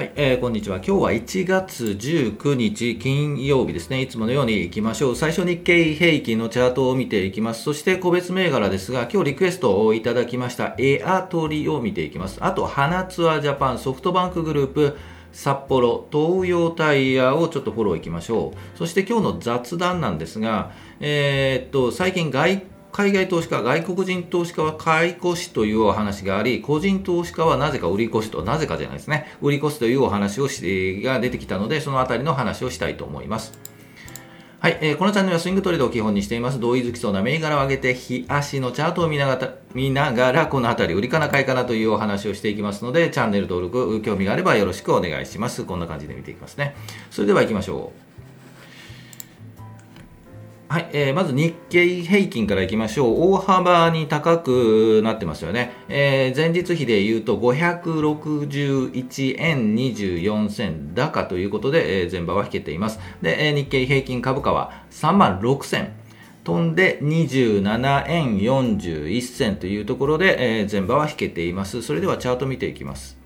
はい、えー、こんにちは。今日は1月19日金曜日ですね。いつものように行きましょう。最初日経平均のチャートを見ていきます。そして個別銘柄ですが、今日リクエストをいただきましたエアトリを見ていきます。あと、花ツアージャパン、ソフトバンクグループ、札幌、東洋タイヤをちょっとフォローいきましょう。そして今日の雑談なんですが、えー、っと、最近外海外投資家、外国人投資家は買い越しというお話があり、個人投資家はなぜか売り越しと、なぜかじゃないですね、売り越しというお話をしが出てきたので、そのあたりの話をしたいと思います。はい、えー、このチャンネルはスイングトレードを基本にしています。同意づきそうな銘柄を上げて、日足のチャートを見ながら、見ながらこのあたり、売りかな買いかなというお話をしていきますので、チャンネル登録、興味があればよろしくお願いします。こんな感じで見ていきますね。それでは行きましょう。はい、えー、まず日経平均からいきましょう。大幅に高くなってますよね。えー、前日比で言うと561円24銭高ということで、えー、前場は引けています。で、えー、日経平均株価は3万6銭。飛んで27円41銭というところで、えー、前場は引けています。それではチャート見ていきます。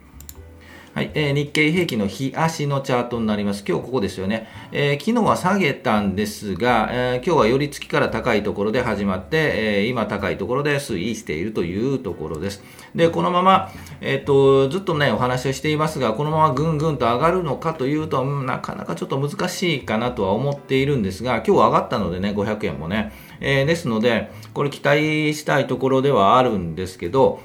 はい、えー、日経平均の日足のチャートになります。今日ここですよね。えー、昨日は下げたんですが、えー、今日は寄り付きから高いところで始まって、えー、今高いところで推移しているというところです。で、このまま、えっ、と、ずっとね、お話をしていますが、このままぐんぐんと上がるのかというと、なかなかちょっと難しいかなとは思っているんですが、今日上がったのでね、500円もね。えですので、これ期待したいところではあるんですけど、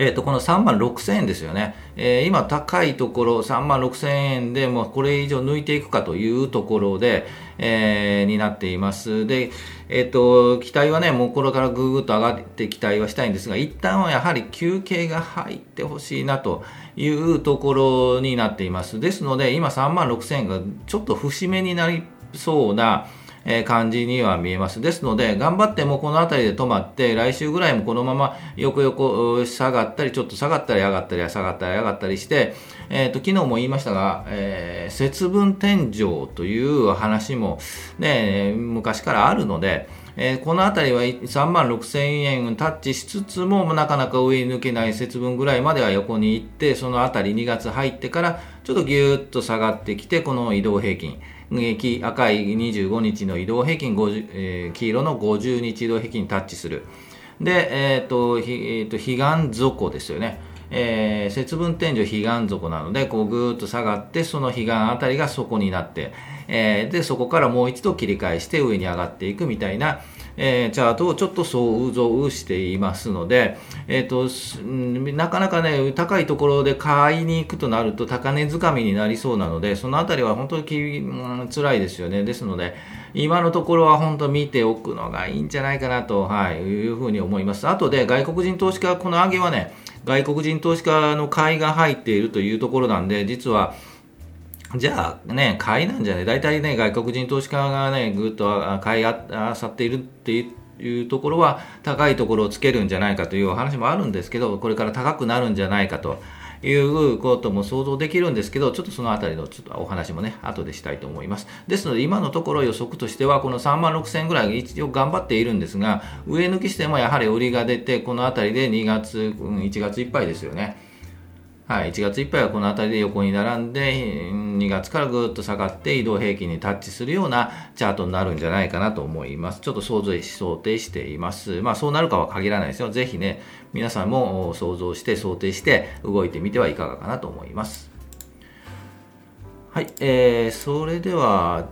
えっ、ー、と、この3万6000円ですよね。えー、今高いところ3万6000円でもうこれ以上抜いていくかというところで、えー、になっています。で、えっ、と、期待はね、もうこれからぐぐっと上がって期待はしたいんですが、一旦はやはり休憩が入ってほしいなというところになっています。ですので、今3万6000円がちょっと節目になりそうな、え感じには見えます。ですので、頑張ってもこの辺りで止まって、来週ぐらいもこのまま横横下がったり、ちょっと下がったり上がったり、下がったり上がったりして、えっ、ー、と、昨日も言いましたが、えー、節分天井という話もね、昔からあるので、えー、この辺りは3万6000円タッチしつつも、なかなか上に抜けない節分ぐらいまでは横に行って、その辺り2月入ってから、ちょっとぎゅーっと下がってきて、この移動平均。赤い25日の移動平均50、黄色の50日移動平均にタッチする。で、えっ、ー、と、ひ、えー、と、彼岸底ですよね。えー、節分天井悲願底なので、こうぐーっと下がって、その悲願あたりが底になって、えー、で、そこからもう一度切り返して上に上がっていくみたいな、えー、チャートをちょっと想像していますので、えーと、なかなかね、高いところで買いに行くとなると高値掴みになりそうなので、そのあたりは本当にき、うん、辛いですよね。ですので、今のところは本当見ておくのがいいんじゃないかなと、はい、いうふうに思います。あとで外国人投資家、この上げはね、外国人投資家の買いが入っているというところなんで、実は、じゃあね、買いなんじゃね大体ね、外国人投資家がね、ぐっと買いあさっているっていうところは、高いところをつけるんじゃないかというお話もあるんですけど、これから高くなるんじゃないかということも想像できるんですけど、ちょっとそのあたりのちょっとお話もね、後でしたいと思います。ですので、今のところ予測としては、この3万6000円ぐらい一応頑張っているんですが、上抜きしてもやはり売りが出て、このあたりで2月、1月いっぱいですよね。はい、1月いっぱいはこの辺りで横に並んで、2月からぐっと下がって移動平均にタッチするようなチャートになるんじゃないかなと思います。ちょっと想像し、想定しています。まあそうなるかは限らないですよ。ぜひね、皆さんも想像して想定して動いてみてはいかがかなと思います。はい、えー、それでは、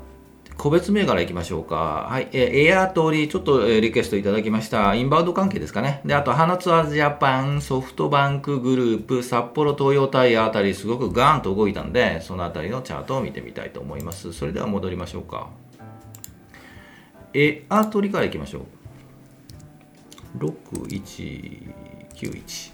個別銘柄いきましょうか。はい。えー、エアトリ、ちょっと、え、リクエストいただきました。インバウンド関係ですかね。で、あと、花ツアージャパン、ソフトバンクグループ、札幌東洋タイヤあたり、すごくガーンと動いたんで、そのあたりのチャートを見てみたいと思います。それでは戻りましょうか。エアトリからいきましょう。6191。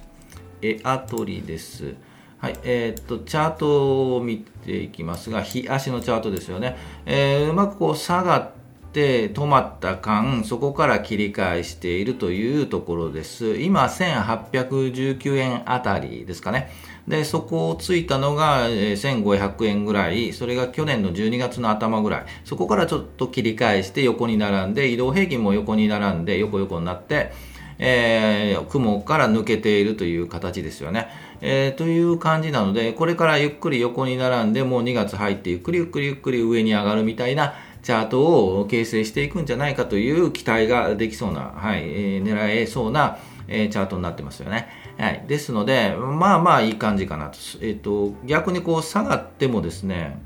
エアトリです。はい、えー、っと、チャートを見ていきますが、日足のチャートですよね。えー、うまくこう下がって止まった間、そこから切り返しているというところです。今、1819円あたりですかね。で、そこをついたのが1500円ぐらい、それが去年の12月の頭ぐらい、そこからちょっと切り返して横に並んで、移動平均も横に並んで、横横になって、えー、雲から抜けているという形ですよね。えー、という感じなので、これからゆっくり横に並んで、もう2月入ってゆっくりゆっくりゆっくり上に上がるみたいなチャートを形成していくんじゃないかという期待ができそうな、はい、えー、狙えそうな、え、チャートになってますよね。はい。ですので、まあまあいい感じかなと。えっ、と、逆にこう下がってもですね、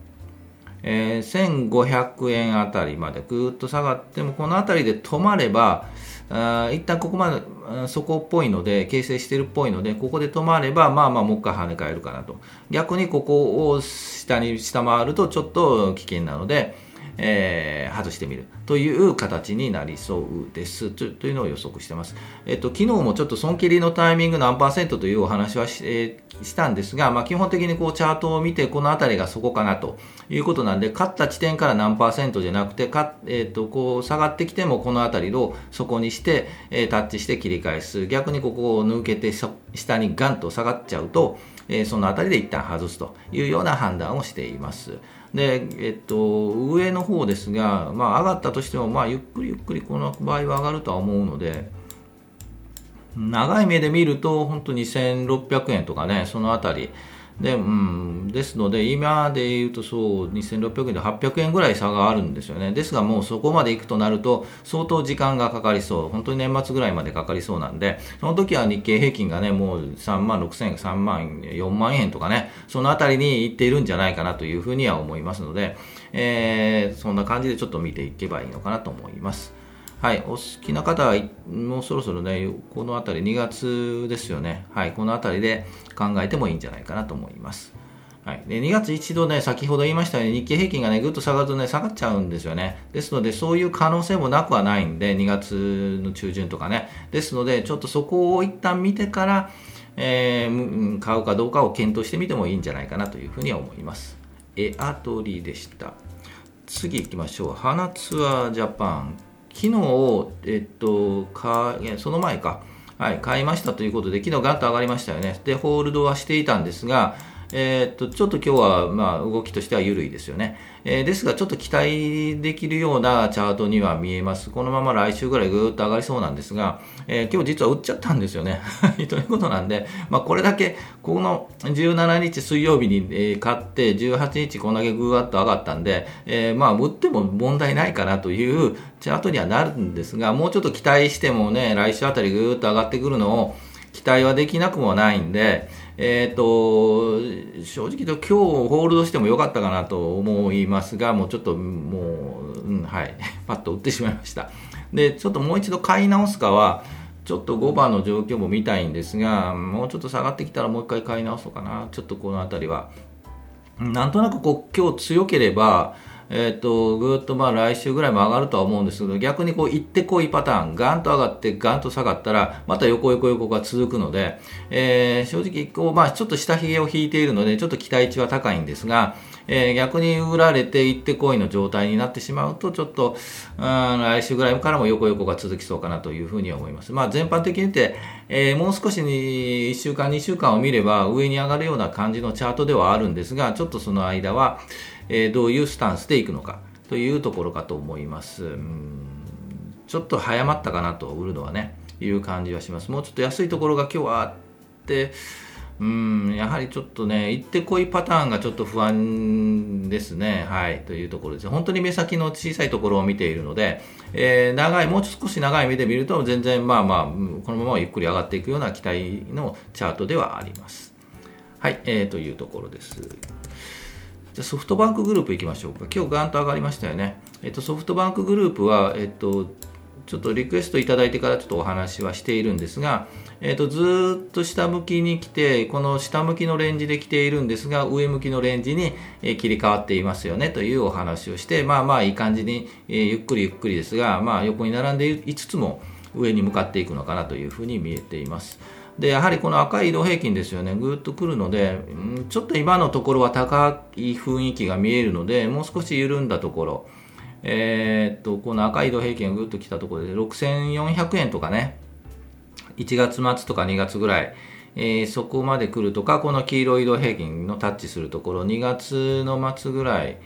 えー、1500円あたりまでぐーっと下がっても、このあたりで止まれば、あ一旦ここまでそこっぽいので、形成してるっぽいので、ここで止まれば、まあまあもう一回跳ね返るかなと。逆にここを下に下回るとちょっと危険なので、えー、外してみるという形になりそうですというのを予測してます。えっと、昨日もちょっと損切りのタイミング何パーセントというお話はし,、えー、したんですが、まあ、基本的にこうチャートを見てこの辺りがそこかなということなんで、勝った地点から何パーセントじゃなくて、かえっと、こう下がってきてもこの辺りを底にして、えー、タッチして切り返す。逆にここを抜けて下にガンと下がっちゃうと、えー、その辺りで一旦外すというような判断をしています。で、えっと、上の方ですが、まあ、上がったとしても、まあ、ゆっくりゆっくりこの場合は上がるとは思うので、長い目で見ると、本当2600円とかね、そのあたり、で、うん、ですので、今で言うとそう、2600円で800円ぐらい差があるんですよね。ですが、もうそこまで行くとなると、相当時間がかかりそう。本当に年末ぐらいまでかかりそうなんで、その時は日経平均がね、もう3万6000円、3万、4万円とかね、そのあたりに行っているんじゃないかなというふうには思いますので、えー、そんな感じでちょっと見ていけばいいのかなと思います。はい、お好きな方はもうそろそろね、この辺り、2月ですよね、はい、この辺りで考えてもいいんじゃないかなと思います。はい、で2月一度ね、先ほど言いましたように日経平均がね、ぐっと下がるとね、下がっちゃうんですよね。ですので、そういう可能性もなくはないんで、2月の中旬とかね。ですので、ちょっとそこを一旦見てから、えー、買うかどうかを検討してみてもいいんじゃないかなというふうには思います。エアトリでした。次行きましょう。花ツアージャパン。昨日、えっと、かその前か、はい、買いましたということで、昨日ガンと上がりましたよね。で、ホールドはしていたんですが、えー、っと、ちょっと今日は、まあ、動きとしては緩いですよね。えー、ですが、ちょっと期待できるようなチャートには見えます。このまま来週ぐらいぐーっと上がりそうなんですが、えー、今日実は売っちゃったんですよね。ということなんで、まあ、これだけ、この17日水曜日に、買って、18日こんだけぐーっと上がったんで、えー、まあ、売っても問題ないかなというチャートにはなるんですが、もうちょっと期待してもね、来週あたりぐーっと上がってくるのを期待はできなくもないんで、え、ー、と、正直と今日ホールドしてもよかったかなと思いますが、もうちょっともう、うん、はい、パッと売ってしまいました。で、ちょっともう一度買い直すかは、ちょっと5番の状況も見たいんですが、もうちょっと下がってきたらもう一回買い直そうかな。ちょっとこの辺りは。なんとなくこう今日強ければ、えっ、ー、と、ぐっとまあ来週ぐらいも上がるとは思うんですけど、逆にこう行ってこいパターン、ガンと上がってガンと下がったら、また横横横が続くので、えー、正直こう、まあちょっと下髭を引いているので、ちょっと期待値は高いんですが、えー、逆に売られて行ってこいの状態になってしまうと、ちょっと、うん、来週ぐらいからも横横が続きそうかなというふうに思います。まあ全般的に言って、えー、もう少しに1週間、2週間を見れば上に上がるような感じのチャートではあるんですが、ちょっとその間は、えー、どういうスタンスでいくのかというところかと思います。うんちょっと早まったかなと売るのはね、いう感じはします。もうちょっと安いところが今日はあって、うん、やはりちょっとね、行ってこいパターンがちょっと不安ですね。はい、というところです。本当に目先の小さいところを見ているので、えー、長い、もう少し長い目で見ると、全然まあまあ、このままゆっくり上がっていくような期待のチャートではあります。はい、えー、というところです。じゃソフトバンクグループいきましょうか。今日ガンと上がりましたよね。えっと、ソフトバンクグループは、えっと、ちょっとリクエストいただいてからちょっとお話はしているんですが、えっと、ずっと下向きに来て、この下向きのレンジで来ているんですが、上向きのレンジに切り替わっていますよねというお話をして、まあまあいい感じに、え、ゆっくりゆっくりですが、まあ横に並んでいつつも上に向かっていくのかなというふうに見えています。でやはりこの赤い移動平均ですよね、ぐっとくるので、ちょっと今のところは高い雰囲気が見えるので、もう少し緩んだところ、えー、っとこの赤い移動平均がぐっときたところで、6400円とかね、1月末とか2月ぐらい、えー、そこまで来るとか、この黄色い移動平均のタッチするところ、2月の末ぐらい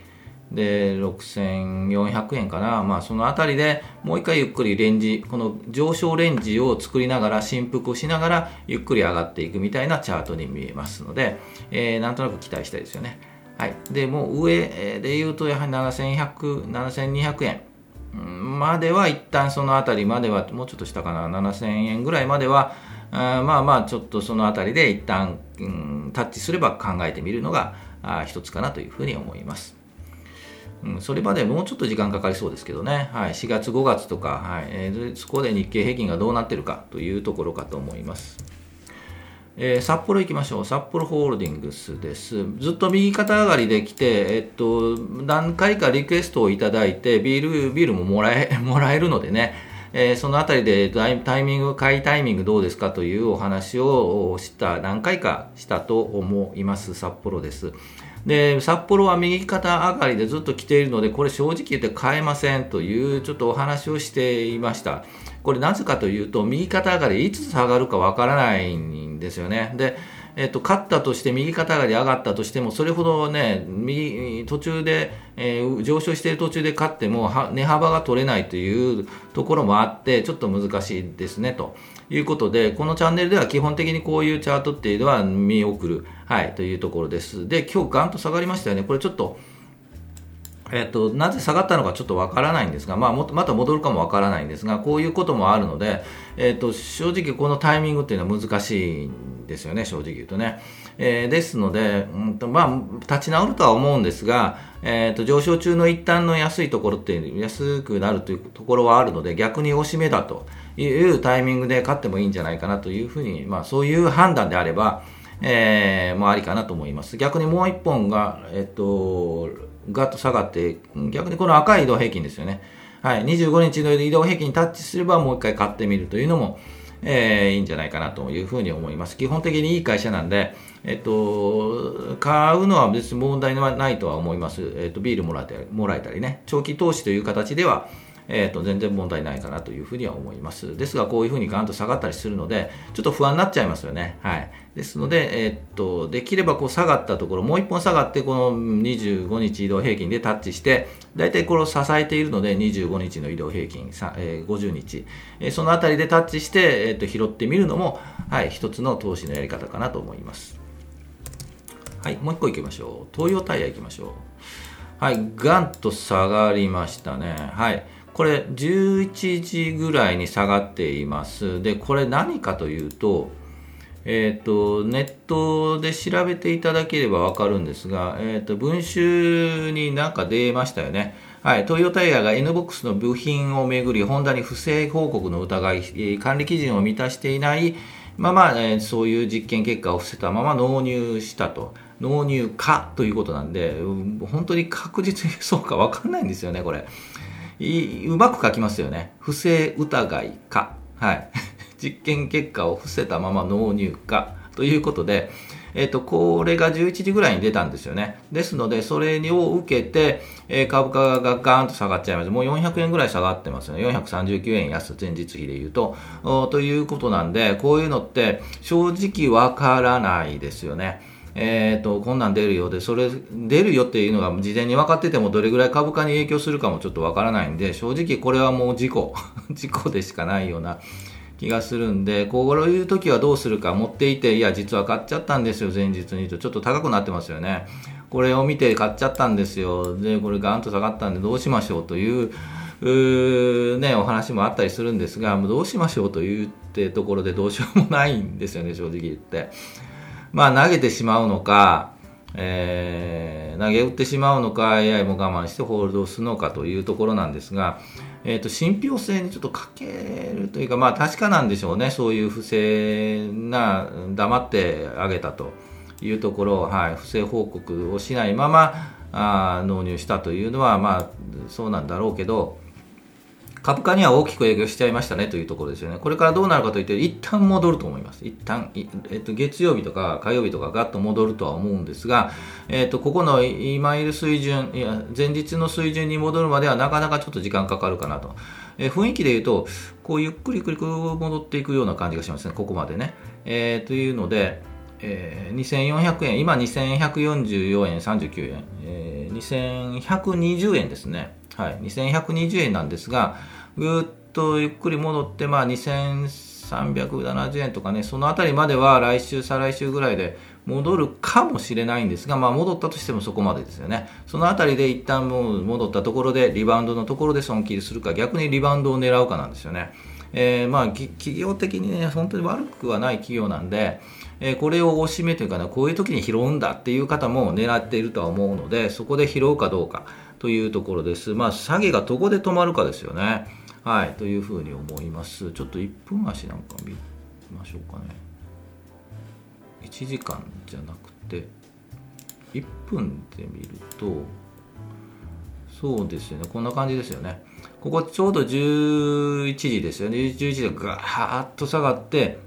で6400円かな、まあ、そのあたりでもう一回ゆっくりレンジこの上昇レンジを作りながら振幅をしながらゆっくり上がっていくみたいなチャートに見えますので、えー、なんとなく期待したいですよね。はい、でもう上で言うとやはり7100 7200円。までは一旦そのあたりまではもうちょっと下かな7000円ぐらいまではあまあまあちょっとそのあたりで一旦、うん、タッチすれば考えてみるのがあ一つかなというふうに思います。うん、それまでもうちょっと時間かかりそうですけどね、はい、4月、5月とか、はいえー、そこで日経平均がどうなってるかというところかと思います。えー、札幌行きましょう。札幌ホールディングスです。ずっと右肩上がりで来て、えっと、何回かリクエストをいただいて、ビール、ビールももらえ、もらえるのでね、えー、そのあたりでタイミング、買いタイミングどうですかというお話をした、何回かしたと思います、札幌です。で、札幌は右肩上がりでずっと来ているので、これ正直言って買えませんというちょっとお話をしていました。これなぜかというと、右肩上がりいつ下がるかわからないんですよね。で、えっと、勝ったとして右肩上がり上がったとしてもそれほどね右途中で、えー、上昇している途中で勝っても値幅が取れないというところもあってちょっと難しいですねということでこのチャンネルでは基本的にこういうチャートっていうのは見送る、はい、というところですで今日ガンと下がりましたよねこれちょっとえっと、なぜ下がったのかちょっとわからないんですが、まあ、もまた戻るかもわからないんですが、こういうこともあるので、えっと、正直このタイミングっていうのは難しいんですよね、正直言うとね。えー、ですので、うんとまあ、立ち直るとは思うんですが、えっと、上昇中の一旦の安いところって安くなるというところはあるので、逆に押し目だというタイミングで勝ってもいいんじゃないかなというふうに、まあ、そういう判断であれば、えー、もありかなと思います。逆にもう一本が、えっと、ガッと下がって、逆にこの赤い移動平均ですよね。はい、25日の移動平均にタッチすればもう一回買ってみるというのも、えー、いいんじゃないかなというふうに思います。基本的にいい会社なんで、えっと、買うのは別に問題はないとは思います。えっと、ビールもらえたりもらえたりね、長期投資という形では、えーと、全然問題ないかなというふうには思います。ですが、こういうふうにガンと下がったりするので、ちょっと不安になっちゃいますよね。はい。ですので、えー、っと、できればこう下がったところ、もう一本下がって、この25日移動平均でタッチして、大体これを支えているので、25日の移動平均、えー、50日、えー、そのあたりでタッチして、え、っと拾ってみるのも、はい、一つの投資のやり方かなと思います。はい、もう一個いきましょう。東洋タイヤいきましょう。はい、ガンと下がりましたね。はい。これ11時ぐらいに下がっています。で、これ何かというと、えっ、ー、と、ネットで調べていただければわかるんですが、えっ、ー、と、文集になんか出ましたよね。はい、トヨタイヤが NBOX の部品をめぐり、ホンダに不正報告の疑い、管理基準を満たしていないまあま、えー、そういう実験結果を伏せたまま納入したと。納入かということなんで、本当に確実にそうかわかんないんですよね、これ。うまく書きますよね。不正疑いか。はい。実験結果を伏せたまま納入か。ということで、えっ、ー、と、これが11時ぐらいに出たんですよね。ですので、それを受けて、えー、株価がガーンと下がっちゃいます。もう400円ぐらい下がってますよね。439円安、前日比で言うと。ということなんで、こういうのって正直わからないですよね。えーと、こんなん出るようで、それ出るよっていうのが事前に分かってても、どれぐらい株価に影響するかもちょっと分からないんで、正直これはもう事故、事故でしかないような気がするんで、こういう時はどうするか、持っていて、いや、実は買っちゃったんですよ、前日にと、ちょっと高くなってますよね。これを見て買っちゃったんですよ、で、これガンと下がったんで、どうしましょうという。うね、お話もあったりするんですが、どうしましょうというってところでどうしようもないんですよね、正直言って。まあ投げてしまうのか、えー、投げ打ってしまうのか、AI も我慢してホールドするのかというところなんですが、えっ、ー、と、信憑性にちょっとかけるというか、まあ確かなんでしょうね。そういう不正な、黙ってあげたというところ、はい、不正報告をしないまま、あ納入したというのは、まあそうなんだろうけど、株価には大きく影響しちゃいましたねというところですよね。これからどうなるかといって、一旦戻ると思います。一旦、えっと、月曜日とか火曜日とかガッと戻るとは思うんですが、えっと、ここの今いる水準、いや、前日の水準に戻るまではなかなかちょっと時間かかるかなと。え雰囲気で言うと、こうゆっくりゆっくり戻っていくような感じがしますね、ここまでね。えー、というので、えー、2400円、今2144円39円、えー、2120円ですね。はい、2120円なんですが、ぐっとゆっくり戻って、まあ、2370円とかね、そのあたりまでは来週、再来週ぐらいで戻るかもしれないんですが、まあ、戻ったとしてもそこまでですよね。そのあたりで一旦もう戻ったところで、リバウンドのところで損切りするか、逆にリバウンドを狙うかなんですよね。えー、まあ、企業的にね、本当に悪くはない企業なんで、えー、これをおしめというかね、こういう時に拾うんだっていう方も狙っているとは思うので、そこで拾うかどうかというところです。まあ、詐欺がどこで止まるかですよね。はい、というふうに思います。ちょっと1分足なんか見ましょうかね。1時間じゃなくて、1分で見ると、そうですよね、こんな感じですよね。ここちょうど11時ですよね。11時でガーッと下がって、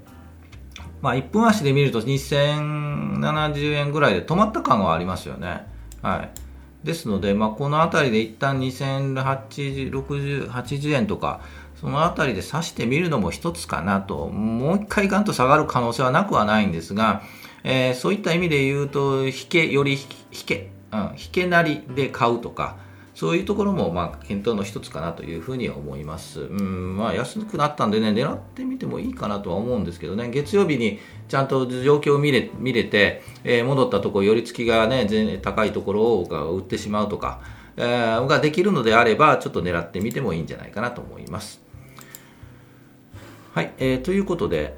まあ1分足で見ると2070円ぐらいで止まった感はありますよね。はい。ですので、まあ、この辺りで一旦2080、80円とか、その辺りで指してみるのも一つかなと、もう一回ガンと下がる可能性はなくはないんですが、えー、そういった意味で言うと、引け、より引け、うん、引けなりで買うとか、そういうところもまあ検討の一つかなというふうに思います。うんまあ、安くなったんでね、狙ってみてもいいかなとは思うんですけどね、月曜日にちゃんと状況を見れ見れて、えー、戻ったところ、寄り付きがね、高いところを売ってしまうとか、えー、ができるのであれば、ちょっと狙ってみてもいいんじゃないかなと思います。はい、えー、ということで、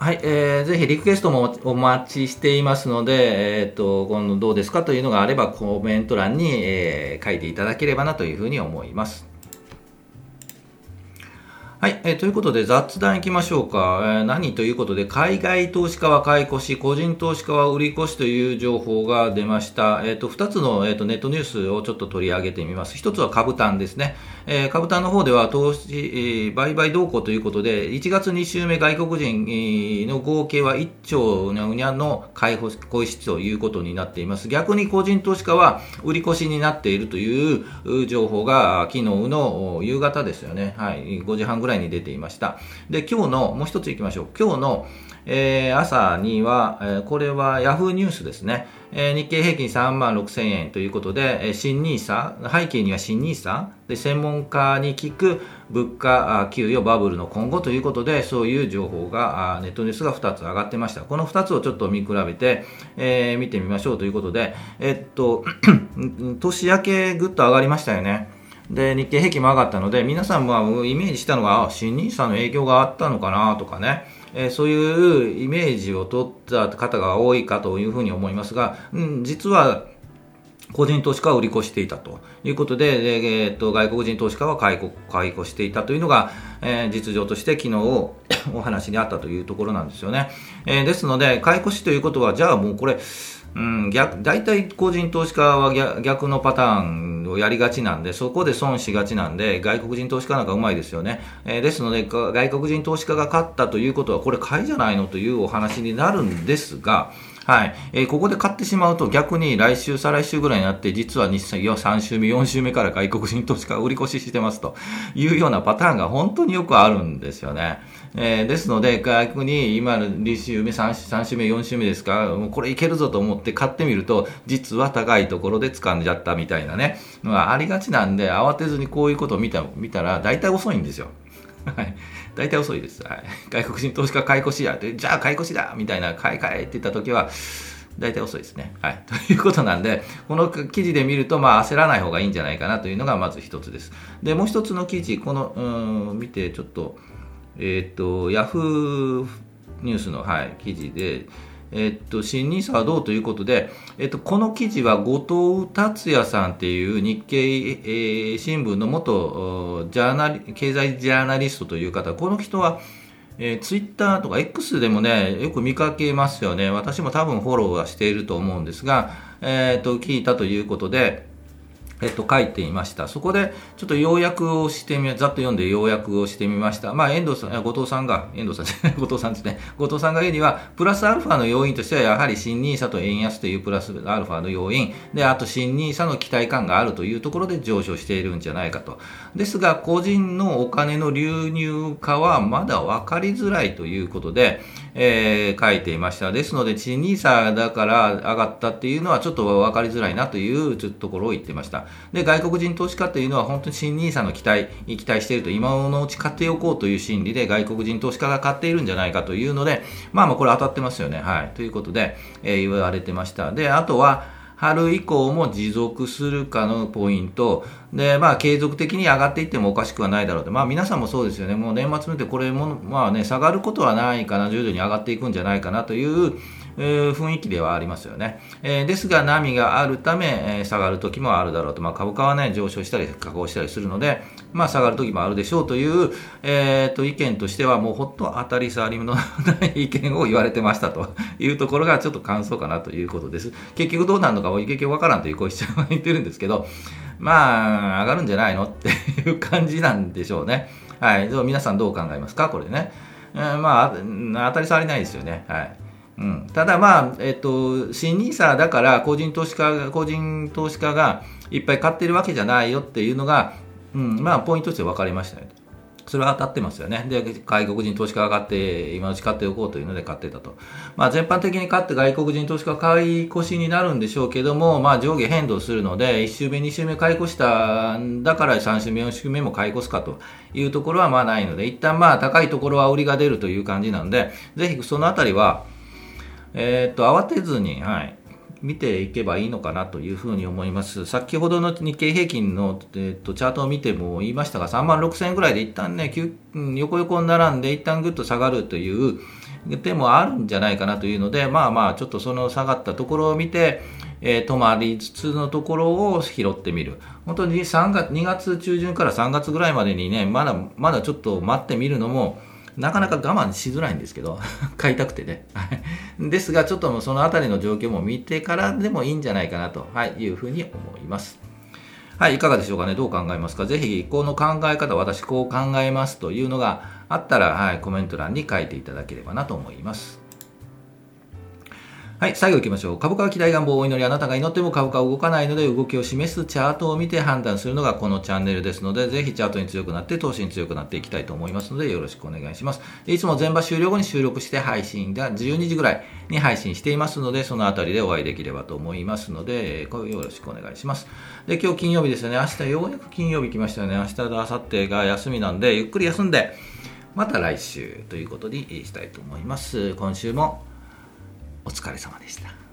はい、えー、ぜひリクエストもお待ちしていますので、えっ、ー、と、今度どうですかというのがあればコメント欄に、えー、書いていただければなというふうに思います。はい、えー、ということで雑談いきましょうか、えー、何ということで、海外投資家は買い越し、個人投資家は売り越しという情報が出ました。えっ、ー、と、2つの、えーと、ネットニュースをちょっと取り上げてみます。1つは株単ですね。えー、株単の方では投資、えー、売買動向ということで、1月2週目外国人の合計は1兆うにゃうにゃの買い越しということになっています。逆に個人投資家は売り越しになっているという情報が昨日の夕方ですよね。はい、5時半ぐらいらいに出ていました。で、今日の、もう一ついきましょう。今日の、えー、朝には、えー、これは Yahoo ニュースですね。えー、日経平均3万6千円ということで、えー、新 NISA、背景には新 NISA、で、専門家に聞く物価、給与、バブルの今後ということで、そういう情報が、ネットニュースが2つ上がってました。この2つをちょっと見比べて、えー、見てみましょうということで、えっと、年明けぐっと上がりましたよね。で、日経平均も上がったので、皆さんもイメージしたのが、新 NISA の影響があったのかなとかね、えー、そういうイメージを取った方が多いかというふうに思いますが、うん、実は、個人投資家は売り越していたということで、えー、と外国人投資家は買い買い越していたというのが、えー、実情として昨日お話にあったというところなんですよね。えー、ですので、買い越しということは、じゃあもうこれ、うん、逆大体個人投資家は逆のパターンをやりがちなんで、そこで損しがちなんで、外国人投資家なんかうまいですよね。えー、ですので、外国人投資家が勝ったということは、これ買いじゃないのというお話になるんですが、はい。えー、ここで買ってしまうと逆に来週、再来週ぐらいになって、実は日産3週目、4週目から外国人投資家売り越ししてますというようなパターンが本当によくあるんですよね。えー、ですので、逆に今の2週目3、週目、4週目ですか、もうこれいけるぞと思って買ってみると、実は高いところで掴んじゃったみたいなね、のがありがちなんで、慌てずにこういうことを見た見たら、大体遅いんですよ。はい。大体遅いです。はい。外国人投資家買い越しやって、じゃあ買い越しだみたいな、買い替えって言った時は、大体遅いですね。はい。ということなんで、この記事で見ると、まあ、焦らない方がいいんじゃないかなというのがまず一つです。で、もう一つの記事、この、うん、見て、ちょっと、えっ、と、ヤフーニュースの、はい、記事で、えっと、新 NISA はどうということで、えっと、この記事は後藤達也さんっていう日経、えー、新聞の元ジャーナリ経済ジャーナリストという方、この人は、えー、ツイッターとか X でもね、よく見かけますよね。私も多分フォローはしていると思うんですが、えっ、と、聞いたということで、えっと、書いていました。そこで、ちょっと要約をしてみ、ざっと読んで要約をしてみました。まあ、遠藤さん、後藤さんが、遠藤さん 後藤さんですね。後藤さんが言うには、プラスアルファの要因としては、やはり新 NISA と円安というプラスアルファの要因、で、あと新 NISA の期待感があるというところで上昇しているんじゃないかと。ですが、個人のお金の流入化はまだ分かりづらいということで、えー、書いていました。ですので、新 NISA だから上がったっていうのはちょっと分かりづらいなというところを言ってました。で、外国人投資家というのは本当に新 NISA の期待、期待していると、今のうち買っておこうという心理で外国人投資家が買っているんじゃないかというので、まあまあこれ当たってますよね。はい。ということで、えー、言われてました。で、あとは、春以降も持続するかのポイント、で、まあ、継続的に上がっていってもおかしくはないだろうと。まあ、皆さんもそうですよね。もう年末見てこれも、まあね、下がることはないかな、徐々に上がっていくんじゃないかなという、雰囲気ではありますよね。えー、ですが、波があるため、えー、下がる時もあるだろうと。まあ、株価はね、上昇したり、下降したりするので、まあ、下がる時もあるでしょうという、えー、と、意見としては、もうほっと当たり障りの ない意見を言われてましたというところが、ちょっと感想かなということです。結局どうなるのかも結局わからんという小石ちゃは言ってるんですけど、まあ、上がるんじゃないのっていう感じなんでしょうね。はい。皆さんどう考えますか？これね。えー、まあ、当たり障りないですよね。はい。ただまあ、えっと、新 NISA だから個人投資家個人投資家がいっぱい買ってるわけじゃないよっていうのが、うん、まあ、ポイントとして分かりましたね。それは当たってますよね。で、外国人投資家が買って、今のうち買っておこうというので買ってたと。まあ、全般的に買って外国人投資家買い越しになるんでしょうけども、まあ、上下変動するので、1週目、2週目買い越したんだから3週目、4週目も買い越すかというところはまあないので、一旦まあ、高いところは売りが出るという感じなんで、ぜひそのあたりは、えー、っと、慌てずに、はい、見ていけばいいのかなというふうに思います。先ほどの日経平均の、え、っとチャートを見ても言いましたが、3万6000円ぐらいで一旦ね、横横に並んで一旦ぐっと下がるという手もあるんじゃないかなというので、まあまあ、ちょっとその下がったところを見て、えー、止まりつつのところを拾ってみる。本当に3月、2月中旬から3月ぐらいまでにね、まだ、まだちょっと待ってみるのも、なかなか我慢しづらいんですけど、買いたくてね。ですが、ちょっとそのあたりの状況も見てからでもいいんじゃないかなと、はい、いうふうに思います。はい、いかがでしょうかね？どう考えますか？ぜひ、この考え方、私こう考えますというのがあったら、はい、コメント欄に書いていただければなと思います。はい、最後行きましょう。株価は期待願望をお祈り、あなたが祈っても株価は動かないので、動きを示すチャートを見て判断するのがこのチャンネルですので、ぜひチャートに強くなって、投資に強くなっていきたいと思いますので、よろしくお願いします。いつも全場終了後に収録して配信が12時ぐらいに配信していますので、そのあたりでお会いできればと思いますので、よろしくお願いします。で、今日金曜日ですよね。明日ようやく金曜日来ましたよね。明日と明後日が休みなんで、ゆっくり休んで、また来週ということにしたいと思います。今週もお疲れ様でした。